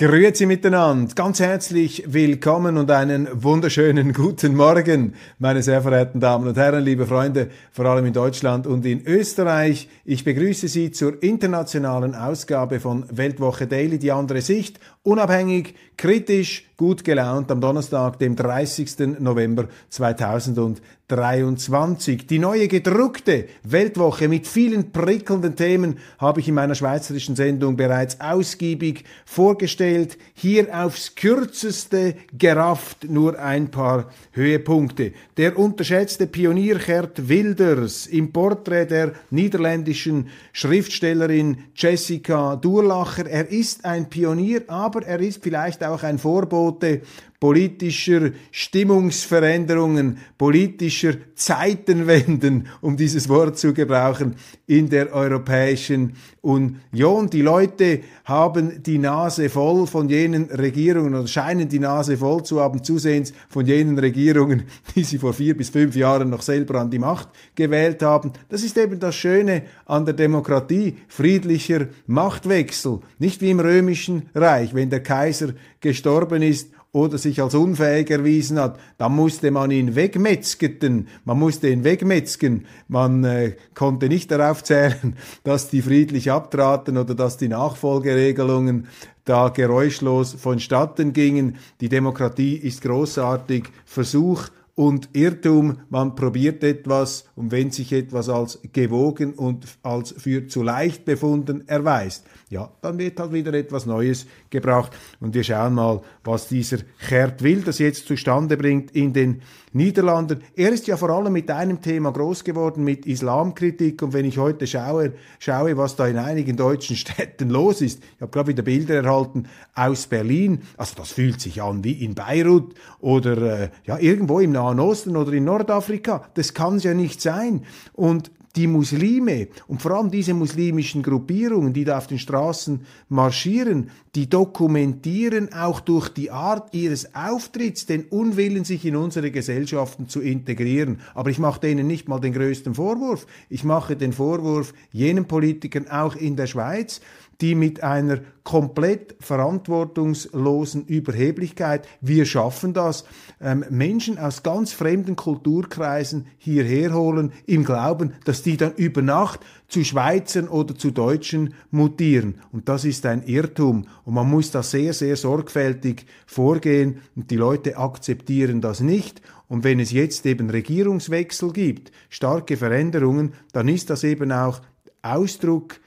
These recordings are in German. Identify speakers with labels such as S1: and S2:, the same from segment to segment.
S1: Grüezi miteinander, ganz herzlich willkommen und einen wunderschönen guten Morgen, meine sehr verehrten Damen und Herren, liebe Freunde, vor allem in Deutschland und in Österreich. Ich begrüße Sie zur internationalen Ausgabe von Weltwoche Daily, die andere Sicht, unabhängig, kritisch, gut gelaunt am Donnerstag, dem 30. November 2023. Die neue gedruckte Weltwoche mit vielen prickelnden Themen habe ich in meiner schweizerischen Sendung bereits ausgiebig vorgestellt. Hier aufs kürzeste gerafft nur ein paar Höhepunkte. Der unterschätzte Pionier Gerd Wilders im Porträt der niederländischen Schriftstellerin Jessica Durlacher. Er ist ein Pionier, aber er ist vielleicht auch ein Vorbote vou ter politischer Stimmungsveränderungen, politischer Zeitenwenden, um dieses Wort zu gebrauchen, in der Europäischen Union. Die Leute haben die Nase voll von jenen Regierungen oder scheinen die Nase voll zu haben, zusehends von jenen Regierungen, die sie vor vier bis fünf Jahren noch selber an die Macht gewählt haben. Das ist eben das Schöne an der Demokratie, friedlicher Machtwechsel, nicht wie im römischen Reich, wenn der Kaiser gestorben ist oder sich als unfähig erwiesen hat, dann musste man ihn wegmetzgeten, man musste ihn wegmetzgen, man äh, konnte nicht darauf zählen, dass die friedlich abtraten oder dass die Nachfolgeregelungen da geräuschlos vonstatten gingen. Die Demokratie ist großartig, Versuch und Irrtum, man probiert etwas und wenn sich etwas als gewogen und als für zu leicht befunden erweist, ja, dann wird halt wieder etwas Neues gebraucht. Und wir schauen mal, was dieser Gerd Wilders jetzt zustande bringt in den Niederlanden. Er ist ja vor allem mit einem Thema groß geworden, mit Islamkritik. Und wenn ich heute schaue, schaue, was da in einigen deutschen Städten los ist, ich habe gerade wieder Bilder erhalten aus Berlin. Also das fühlt sich an wie in Beirut oder äh, ja irgendwo im Nahen Osten oder in Nordafrika. Das kann es ja nicht sein. Und die Muslime und vor allem diese muslimischen Gruppierungen, die da auf den Straßen marschieren, die dokumentieren auch durch die Art ihres Auftritts den Unwillen, sich in unsere Gesellschaften zu integrieren. Aber ich mache denen nicht mal den größten Vorwurf. Ich mache den Vorwurf jenen Politikern auch in der Schweiz, die mit einer komplett verantwortungslosen Überheblichkeit, wir schaffen das, ähm, Menschen aus ganz fremden Kulturkreisen hierher holen, im Glauben, dass die dann über Nacht zu Schweizern oder zu Deutschen mutieren. Und das ist ein Irrtum. Und man muss da sehr, sehr sorgfältig vorgehen. Und die Leute akzeptieren das nicht. Und wenn es jetzt eben Regierungswechsel gibt, starke Veränderungen, dann ist das eben auch Ausdruck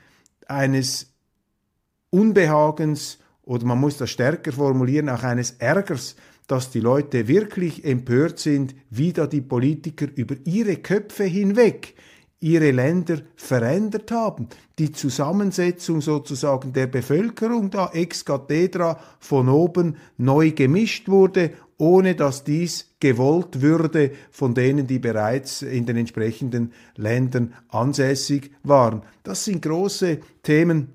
S1: eines Unbehagens oder man muss das stärker formulieren, auch eines Ärgers, dass die Leute wirklich empört sind, wie da die Politiker über ihre Köpfe hinweg ihre Länder verändert haben. Die Zusammensetzung sozusagen der Bevölkerung da ex cathedra von oben neu gemischt wurde, ohne dass dies gewollt würde von denen, die bereits in den entsprechenden Ländern ansässig waren. Das sind große Themen,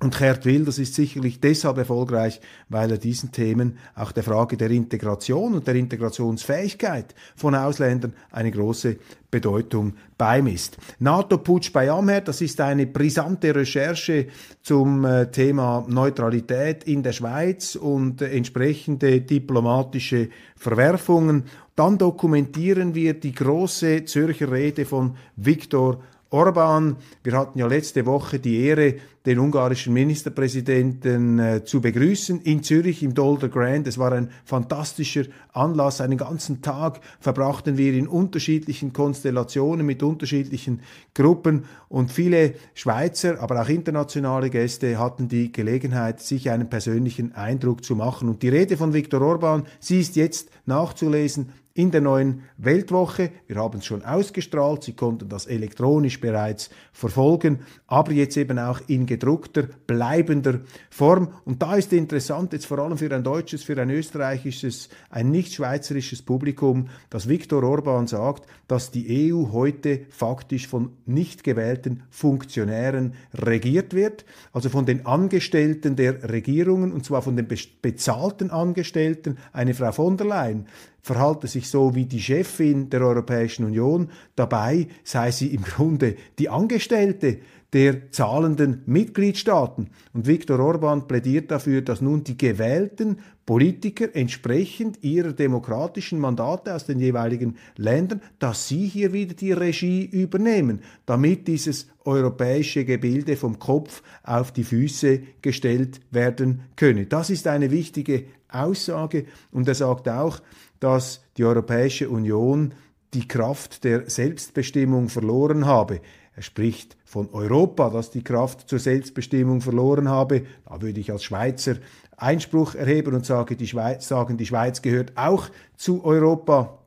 S1: und Gerd Wilders ist sicherlich deshalb erfolgreich, weil er diesen Themen auch der Frage der Integration und der Integrationsfähigkeit von Ausländern eine große Bedeutung beimisst. NATO-Putsch bei Amher, das ist eine brisante Recherche zum äh, Thema Neutralität in der Schweiz und entsprechende diplomatische Verwerfungen. Dann dokumentieren wir die große Zürcher Rede von Viktor Orban. Wir hatten ja letzte Woche die Ehre, den ungarischen Ministerpräsidenten äh, zu begrüßen in Zürich im Dolder Grand. Es war ein fantastischer Anlass. Einen ganzen Tag verbrachten wir in unterschiedlichen Konstellationen mit unterschiedlichen Gruppen und viele Schweizer, aber auch internationale Gäste hatten die Gelegenheit, sich einen persönlichen Eindruck zu machen. Und die Rede von Viktor Orban, sie ist jetzt nachzulesen in der neuen Weltwoche. Wir haben es schon ausgestrahlt, Sie konnten das elektronisch bereits verfolgen, aber jetzt eben auch in gedruckter, bleibender Form. Und da ist interessant, jetzt vor allem für ein deutsches, für ein österreichisches, ein nicht schweizerisches Publikum, dass Viktor Orban sagt, dass die EU heute faktisch von nicht gewählten Funktionären regiert wird, also von den Angestellten der Regierungen, und zwar von den bezahlten Angestellten. Eine Frau von der Leyen verhalte sich so wie die Chefin der Europäischen Union, dabei sei sie im Grunde die Angestellte der zahlenden Mitgliedstaaten. Und Viktor Orban plädiert dafür, dass nun die gewählten Politiker entsprechend ihrer demokratischen Mandate aus den jeweiligen Ländern, dass sie hier wieder die Regie übernehmen, damit dieses europäische Gebilde vom Kopf auf die Füße gestellt werden könne. Das ist eine wichtige Aussage und er sagt auch, dass die Europäische Union die Kraft der Selbstbestimmung verloren habe. Er spricht von Europa, das die Kraft zur Selbstbestimmung verloren habe. Da würde ich als Schweizer Einspruch erheben und sage, die Schweiz, sagen, die Schweiz gehört auch zu Europa.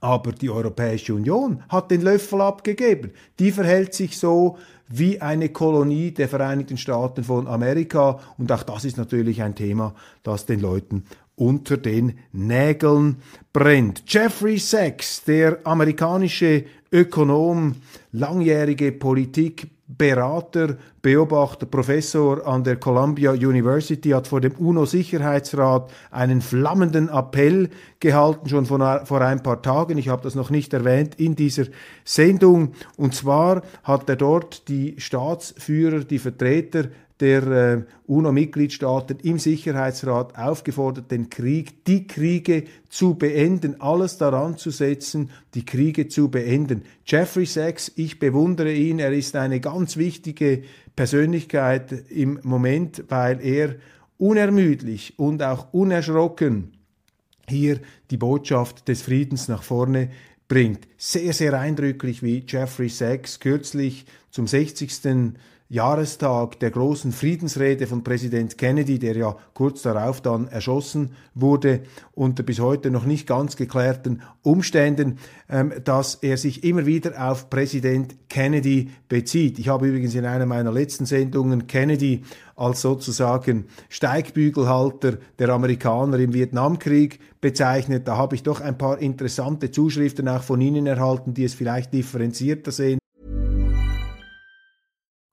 S1: Aber die Europäische Union hat den Löffel abgegeben. Die verhält sich so wie eine Kolonie der Vereinigten Staaten von Amerika. Und auch das ist natürlich ein Thema, das den Leuten unter den Nägeln brennt. Jeffrey Sachs, der amerikanische Ökonom, langjährige Politikberater, Beobachter, Professor an der Columbia University, hat vor dem UNO-Sicherheitsrat einen flammenden Appell gehalten, schon vor, ein paar Tagen. Ich habe das noch nicht erwähnt in dieser Sendung. Und zwar hat er dort die Staatsführer, die Vertreter der äh, UNO-Mitgliedstaaten im Sicherheitsrat aufgefordert, den Krieg, die Kriege zu beenden, alles daran zu setzen, die Kriege zu beenden. Jeffrey Sachs, ich bewundere ihn, er ist eine ganz wichtige Persönlichkeit im Moment, weil er unermüdlich und auch unerschrocken hier die Botschaft des Friedens nach vorne bringt. Sehr, sehr eindrücklich, wie Jeffrey Sachs kürzlich zum 60. Jahrestag der großen Friedensrede von Präsident Kennedy, der ja kurz darauf dann erschossen wurde, unter bis heute noch nicht ganz geklärten Umständen, ähm, dass er sich immer wieder auf Präsident Kennedy bezieht. Ich habe übrigens in einer meiner letzten Sendungen Kennedy als sozusagen Steigbügelhalter der Amerikaner im Vietnamkrieg bezeichnet. Da habe ich doch ein paar interessante Zuschriften auch von Ihnen erhalten, die es vielleicht differenzierter sehen.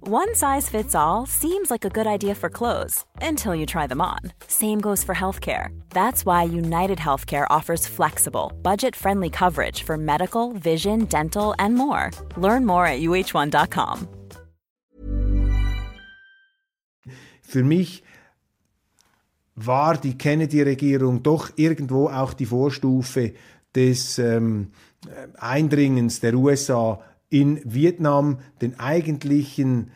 S2: One size fits all seems like a good idea for clothes until you try them on. Same goes for healthcare. That's why United Healthcare offers flexible, budget-friendly coverage for medical, vision, dental, and more. Learn more at uh1.com.
S1: Für mich war die Kennedy-Regierung doch irgendwo auch die Vorstufe des ähm, Eindringens der USA in Vietnam, den eigentlichen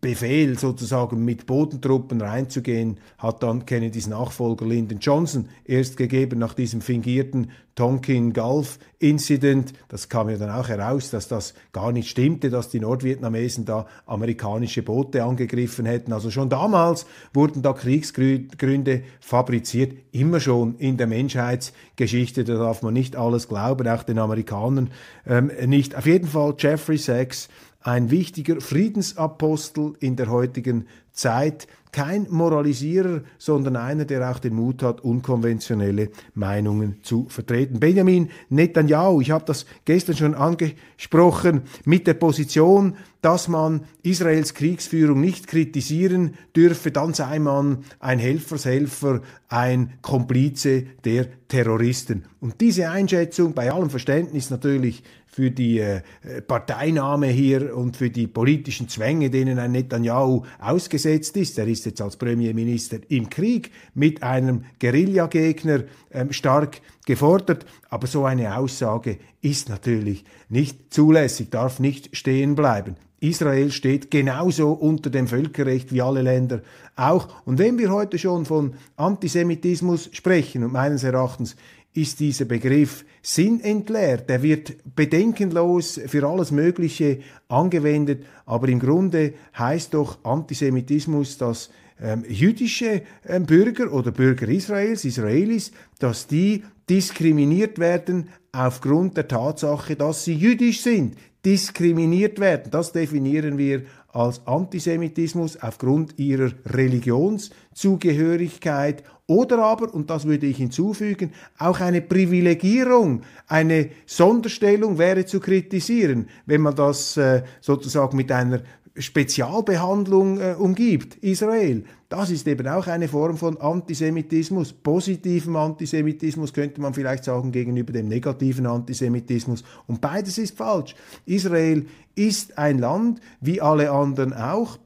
S1: Befehl sozusagen mit Bodentruppen reinzugehen, hat dann Kennedys Nachfolger Lyndon Johnson erst gegeben nach diesem fingierten Tonkin Gulf Incident. Das kam ja dann auch heraus, dass das gar nicht stimmte, dass die Nordvietnamesen da amerikanische Boote angegriffen hätten. Also schon damals wurden da Kriegsgründe fabriziert, immer schon in der Menschheitsgeschichte. Da darf man nicht alles glauben, auch den Amerikanern ähm, nicht. Auf jeden Fall Jeffrey Sachs ein wichtiger Friedensapostel in der heutigen Zeit, kein Moralisierer, sondern einer, der auch den Mut hat, unkonventionelle Meinungen zu vertreten. Benjamin Netanyahu, ich habe das gestern schon angesprochen, mit der Position, dass man Israels Kriegsführung nicht kritisieren dürfe, dann sei man ein Helfershelfer, ein Komplize der Terroristen. Und diese Einschätzung, bei allem Verständnis natürlich für die äh, Parteinahme hier und für die politischen Zwänge, denen ein Netanyahu ausgesetzt ist. Er ist jetzt als Premierminister im Krieg mit einem Guerillagegner ähm, stark gefordert. Aber so eine Aussage ist natürlich nicht zulässig, darf nicht stehen bleiben. Israel steht genauso unter dem Völkerrecht wie alle Länder auch. Und wenn wir heute schon von Antisemitismus sprechen, und meines Erachtens ist dieser Begriff sinnentleert. Der wird bedenkenlos für alles Mögliche angewendet, aber im Grunde heißt doch Antisemitismus, dass ähm, jüdische ähm, Bürger oder Bürger Israels, Israelis, dass die diskriminiert werden aufgrund der Tatsache, dass sie jüdisch sind, diskriminiert werden. Das definieren wir als Antisemitismus aufgrund ihrer Religionszugehörigkeit oder aber, und das würde ich hinzufügen, auch eine Privilegierung, eine Sonderstellung wäre zu kritisieren, wenn man das äh, sozusagen mit einer Spezialbehandlung äh, umgibt, Israel. Das ist eben auch eine Form von Antisemitismus, positivem Antisemitismus könnte man vielleicht sagen gegenüber dem negativen Antisemitismus. Und beides ist falsch. Israel ist ein Land, wie alle anderen auch,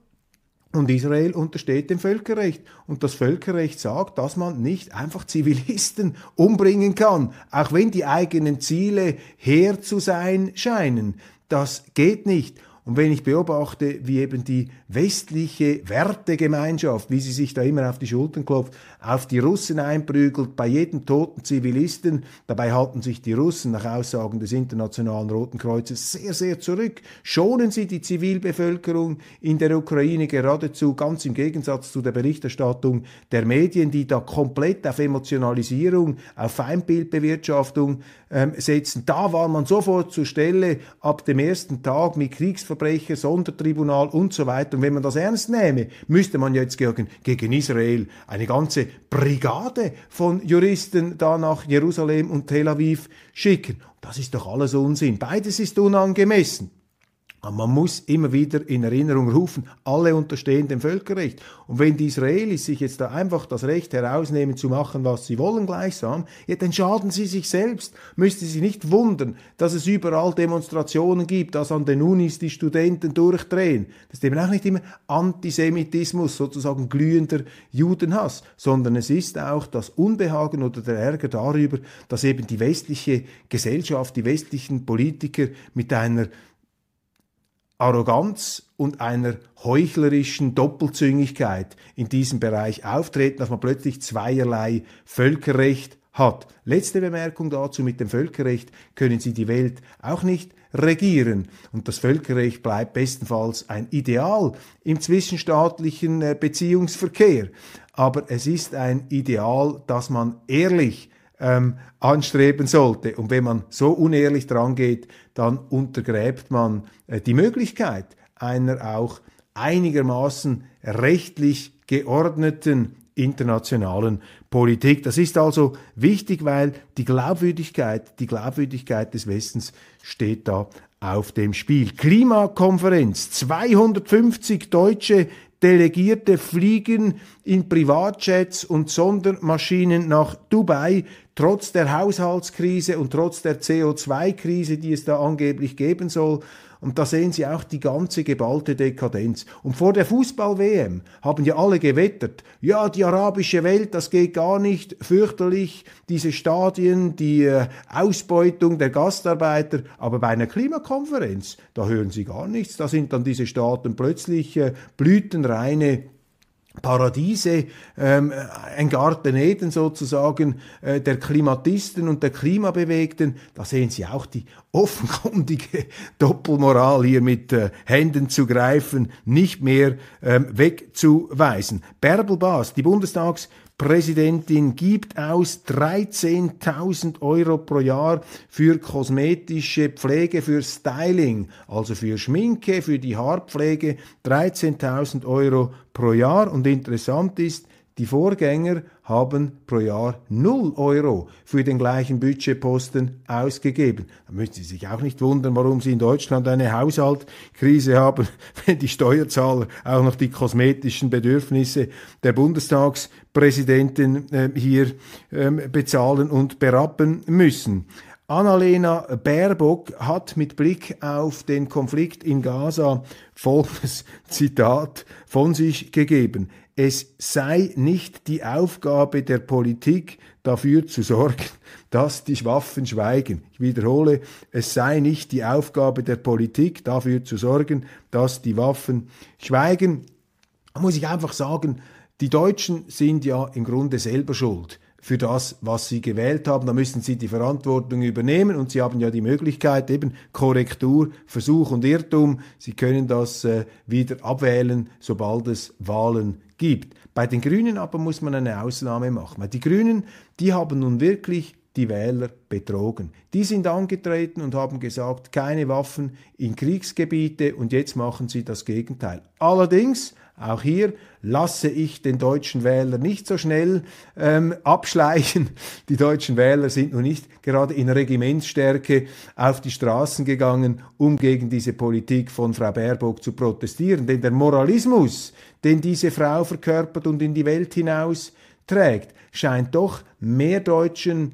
S1: und Israel untersteht dem Völkerrecht. Und das Völkerrecht sagt, dass man nicht einfach Zivilisten umbringen kann, auch wenn die eigenen Ziele heer zu sein scheinen. Das geht nicht. Und wenn ich beobachte, wie eben die westliche Wertegemeinschaft, wie sie sich da immer auf die Schultern klopft, auf die Russen einprügelt, bei jedem toten Zivilisten, dabei halten sich die Russen nach Aussagen des Internationalen Roten Kreuzes sehr, sehr zurück, schonen sie die Zivilbevölkerung in der Ukraine geradezu, ganz im Gegensatz zu der Berichterstattung der Medien, die da komplett auf Emotionalisierung, auf Feindbildbewirtschaftung ähm, setzen. Da war man sofort zur Stelle ab dem ersten Tag mit Kriegsverbrecher, Sondertribunal und so weiter. Und wenn man das ernst nehme, müsste man jetzt gegen, gegen Israel eine ganze Brigade von Juristen da nach Jerusalem und Tel Aviv schicken. Das ist doch alles Unsinn. Beides ist unangemessen. Aber man muss immer wieder in Erinnerung rufen, alle unterstehen dem Völkerrecht. Und wenn die Israelis sich jetzt da einfach das Recht herausnehmen zu machen, was sie wollen gleichsam, ja, dann schaden sie sich selbst. Müsste sich nicht wundern, dass es überall Demonstrationen gibt, dass an den Unis die Studenten durchdrehen. Das ist eben auch nicht immer Antisemitismus, sozusagen glühender Judenhass, sondern es ist auch das Unbehagen oder der Ärger darüber, dass eben die westliche Gesellschaft, die westlichen Politiker mit einer Arroganz und einer heuchlerischen Doppelzüngigkeit in diesem Bereich auftreten, dass man plötzlich zweierlei Völkerrecht hat. Letzte Bemerkung dazu, mit dem Völkerrecht können Sie die Welt auch nicht regieren. Und das Völkerrecht bleibt bestenfalls ein Ideal im zwischenstaatlichen äh, Beziehungsverkehr. Aber es ist ein Ideal, das man ehrlich ähm, anstreben sollte. Und wenn man so unehrlich dran geht, dann untergräbt man äh, die Möglichkeit einer auch einigermaßen rechtlich geordneten internationalen Politik. Das ist also wichtig, weil die Glaubwürdigkeit, die Glaubwürdigkeit des Westens steht da auf dem Spiel. Klimakonferenz, 250 Deutsche Delegierte fliegen in Privatjets und Sondermaschinen nach Dubai, trotz der Haushaltskrise und trotz der CO2-Krise, die es da angeblich geben soll. Und da sehen Sie auch die ganze geballte Dekadenz. Und vor der Fußball-WM haben ja alle gewettert, ja, die arabische Welt, das geht gar nicht, fürchterlich, diese Stadien, die äh, Ausbeutung der Gastarbeiter. Aber bei einer Klimakonferenz, da hören Sie gar nichts. Da sind dann diese Staaten plötzlich äh, blütenreine Paradiese, ähm, ein Garten Eden sozusagen äh, der Klimatisten und der Klimabewegten. Da sehen Sie auch die offenkundige Doppelmoral hier mit äh, Händen zu greifen, nicht mehr ähm, wegzuweisen. Bärbel Baas, die Bundestags Präsidentin gibt aus 13.000 Euro pro Jahr für kosmetische Pflege, für Styling, also für Schminke, für die Haarpflege. 13.000 Euro pro Jahr. Und interessant ist, die Vorgänger haben pro Jahr 0 Euro für den gleichen Budgetposten ausgegeben. Da müssen Sie sich auch nicht wundern, warum Sie in Deutschland eine Haushaltskrise haben, wenn die Steuerzahler auch noch die kosmetischen Bedürfnisse der Bundestagspräsidenten äh, hier äh, bezahlen und berappen müssen. Annalena Baerbock hat mit Blick auf den Konflikt in Gaza folgendes Zitat von sich gegeben es sei nicht die Aufgabe der Politik, dafür zu sorgen, dass die Waffen schweigen. Ich wiederhole, es sei nicht die Aufgabe der Politik, dafür zu sorgen, dass die Waffen schweigen. Da muss ich einfach sagen, die Deutschen sind ja im Grunde selber schuld für das, was sie gewählt haben. Da müssen sie die Verantwortung übernehmen und sie haben ja die Möglichkeit, eben Korrektur, Versuch und Irrtum. Sie können das äh, wieder abwählen, sobald es Wahlen gibt. Bei den Grünen aber muss man eine Ausnahme machen, weil die Grünen, die haben nun wirklich die Wähler betrogen. Die sind angetreten und haben gesagt, keine Waffen in Kriegsgebiete und jetzt machen sie das Gegenteil. Allerdings auch hier lasse ich den deutschen Wähler nicht so schnell ähm, abschleichen. Die deutschen Wähler sind nun nicht gerade in Regimentsstärke auf die Straßen gegangen, um gegen diese Politik von Frau Baerbock zu protestieren. Denn der Moralismus, den diese Frau verkörpert und in die Welt hinaus trägt, scheint doch mehr Deutschen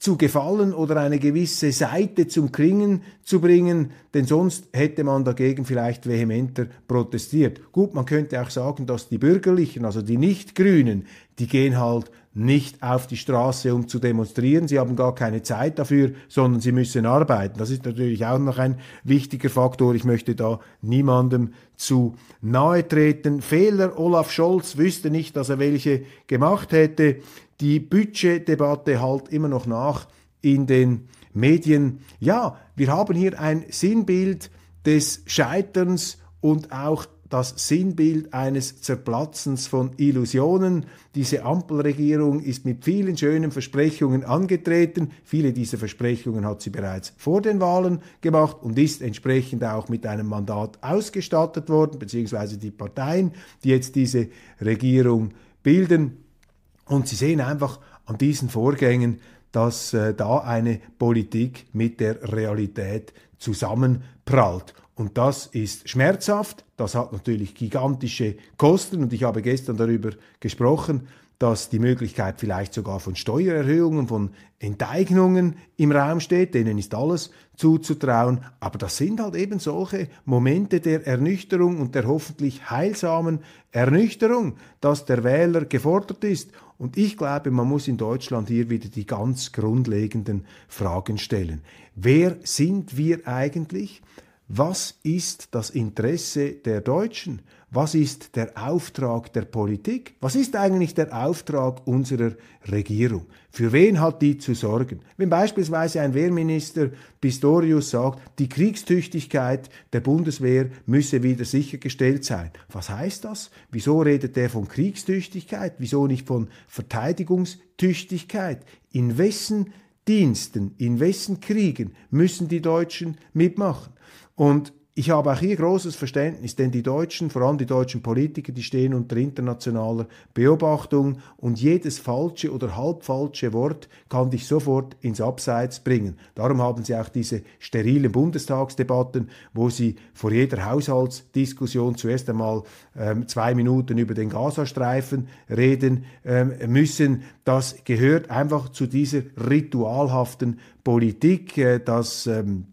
S1: zu gefallen oder eine gewisse Seite zum Klingen zu bringen, denn sonst hätte man dagegen vielleicht vehementer protestiert. Gut, man könnte auch sagen, dass die Bürgerlichen, also die Nicht-Grünen, die gehen halt nicht auf die Straße, um zu demonstrieren. Sie haben gar keine Zeit dafür, sondern sie müssen arbeiten. Das ist natürlich auch noch ein wichtiger Faktor. Ich möchte da niemandem zu nahe treten. Fehler, Olaf Scholz wüsste nicht, dass er welche gemacht hätte die Budgetdebatte halt immer noch nach in den Medien. Ja, wir haben hier ein Sinnbild des Scheiterns und auch das Sinnbild eines Zerplatzens von Illusionen. Diese Ampelregierung ist mit vielen schönen Versprechungen angetreten. Viele dieser Versprechungen hat sie bereits vor den Wahlen gemacht und ist entsprechend auch mit einem Mandat ausgestattet worden, beziehungsweise die Parteien, die jetzt diese Regierung bilden. Und Sie sehen einfach an diesen Vorgängen, dass äh, da eine Politik mit der Realität zusammenprallt. Und das ist schmerzhaft, das hat natürlich gigantische Kosten. Und ich habe gestern darüber gesprochen, dass die Möglichkeit vielleicht sogar von Steuererhöhungen, von Enteignungen im Raum steht, denen ist alles zuzutrauen, aber das sind halt eben solche Momente der Ernüchterung und der hoffentlich heilsamen Ernüchterung, dass der Wähler gefordert ist und ich glaube, man muss in Deutschland hier wieder die ganz grundlegenden Fragen stellen. Wer sind wir eigentlich? Was ist das Interesse der Deutschen? Was ist der Auftrag der Politik? Was ist eigentlich der Auftrag unserer Regierung? Für wen hat die zu sorgen? Wenn beispielsweise ein Wehrminister Pistorius sagt, die Kriegstüchtigkeit der Bundeswehr müsse wieder sichergestellt sein. Was heißt das? Wieso redet er von Kriegstüchtigkeit? Wieso nicht von Verteidigungstüchtigkeit? In wessen Diensten, in wessen Kriegen müssen die Deutschen mitmachen? Und ich habe auch hier großes Verständnis, denn die Deutschen, vor allem die deutschen Politiker, die stehen unter internationaler Beobachtung und jedes falsche oder halbfalsche Wort kann dich sofort ins Abseits bringen. Darum haben sie auch diese sterilen Bundestagsdebatten, wo sie vor jeder Haushaltsdiskussion zuerst einmal ähm, zwei Minuten über den Gazastreifen reden ähm, müssen. Das gehört einfach zu dieser ritualhaften Politik, äh, dass ähm,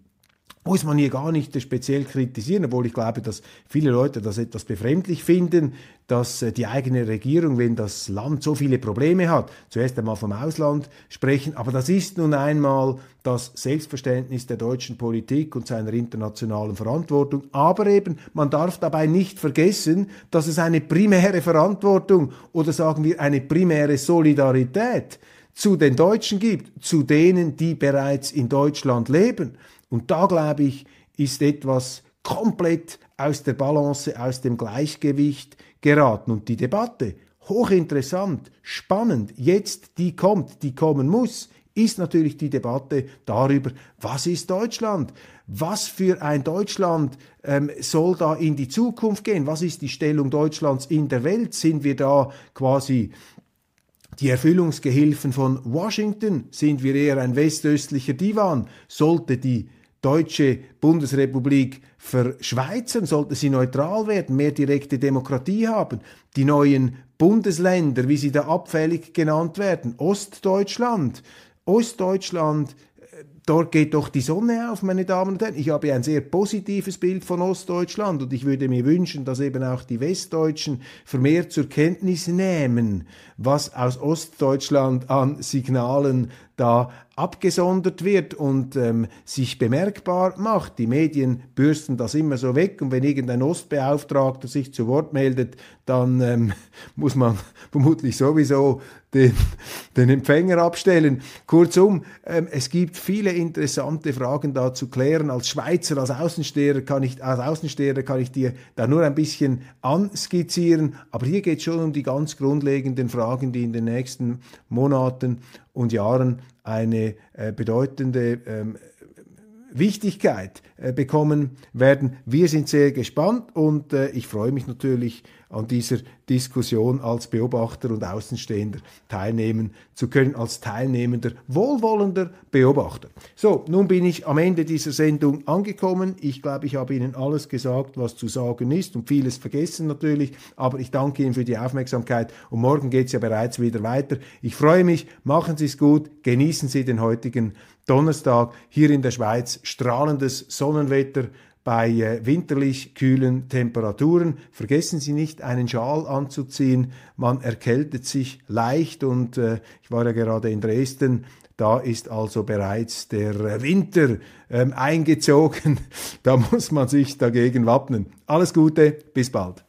S1: muss man hier gar nicht speziell kritisieren, obwohl ich glaube, dass viele Leute das etwas befremdlich finden, dass äh, die eigene Regierung, wenn das Land so viele Probleme hat, zuerst einmal vom Ausland sprechen. Aber das ist nun einmal das Selbstverständnis der deutschen Politik und seiner internationalen Verantwortung. Aber eben, man darf dabei nicht vergessen, dass es eine primäre Verantwortung oder sagen wir eine primäre Solidarität zu den Deutschen gibt, zu denen, die bereits in Deutschland leben. Und da, glaube ich, ist etwas komplett aus der Balance, aus dem Gleichgewicht geraten. Und die Debatte hochinteressant, spannend, jetzt die kommt, die kommen muss, ist natürlich die Debatte darüber, was ist Deutschland? Was für ein Deutschland ähm, soll da in die Zukunft gehen? Was ist die Stellung Deutschlands in der Welt? Sind wir da quasi die Erfüllungsgehilfen von Washington? Sind wir eher ein westöstlicher Divan? Sollte die deutsche Bundesrepublik verschweizern, sollte sie neutral werden, mehr direkte Demokratie haben. Die neuen Bundesländer, wie sie da abfällig genannt werden, Ostdeutschland, Ostdeutschland, äh, dort geht doch die Sonne auf, meine Damen und Herren. Ich habe ein sehr positives Bild von Ostdeutschland und ich würde mir wünschen, dass eben auch die Westdeutschen vermehrt zur Kenntnis nehmen, was aus Ostdeutschland an Signalen da abgesondert wird und ähm, sich bemerkbar macht. Die Medien bürsten das immer so weg und wenn irgendein Ostbeauftragter sich zu Wort meldet, dann ähm, muss man vermutlich sowieso den, den Empfänger abstellen. Kurzum, ähm, es gibt viele interessante Fragen da zu klären. Als Schweizer, als Außensteher kann ich, als Außensteher kann ich dir da nur ein bisschen anskizzieren, aber hier geht es schon um die ganz grundlegenden Fragen, die in den nächsten Monaten und Jahren eine äh, bedeutende ähm, Wichtigkeit äh, bekommen werden. Wir sind sehr gespannt und äh, ich freue mich natürlich an dieser Diskussion als Beobachter und Außenstehender teilnehmen zu können, als teilnehmender, wohlwollender Beobachter. So, nun bin ich am Ende dieser Sendung angekommen. Ich glaube, ich habe Ihnen alles gesagt, was zu sagen ist und vieles vergessen natürlich, aber ich danke Ihnen für die Aufmerksamkeit und morgen geht es ja bereits wieder weiter. Ich freue mich, machen Sie es gut, genießen Sie den heutigen Donnerstag hier in der Schweiz strahlendes Sonnenwetter bei äh, winterlich kühlen Temperaturen. Vergessen Sie nicht, einen Schal anzuziehen. Man erkältet sich leicht und äh, ich war ja gerade in Dresden. Da ist also bereits der Winter ähm, eingezogen. Da muss man sich dagegen wappnen. Alles Gute, bis bald.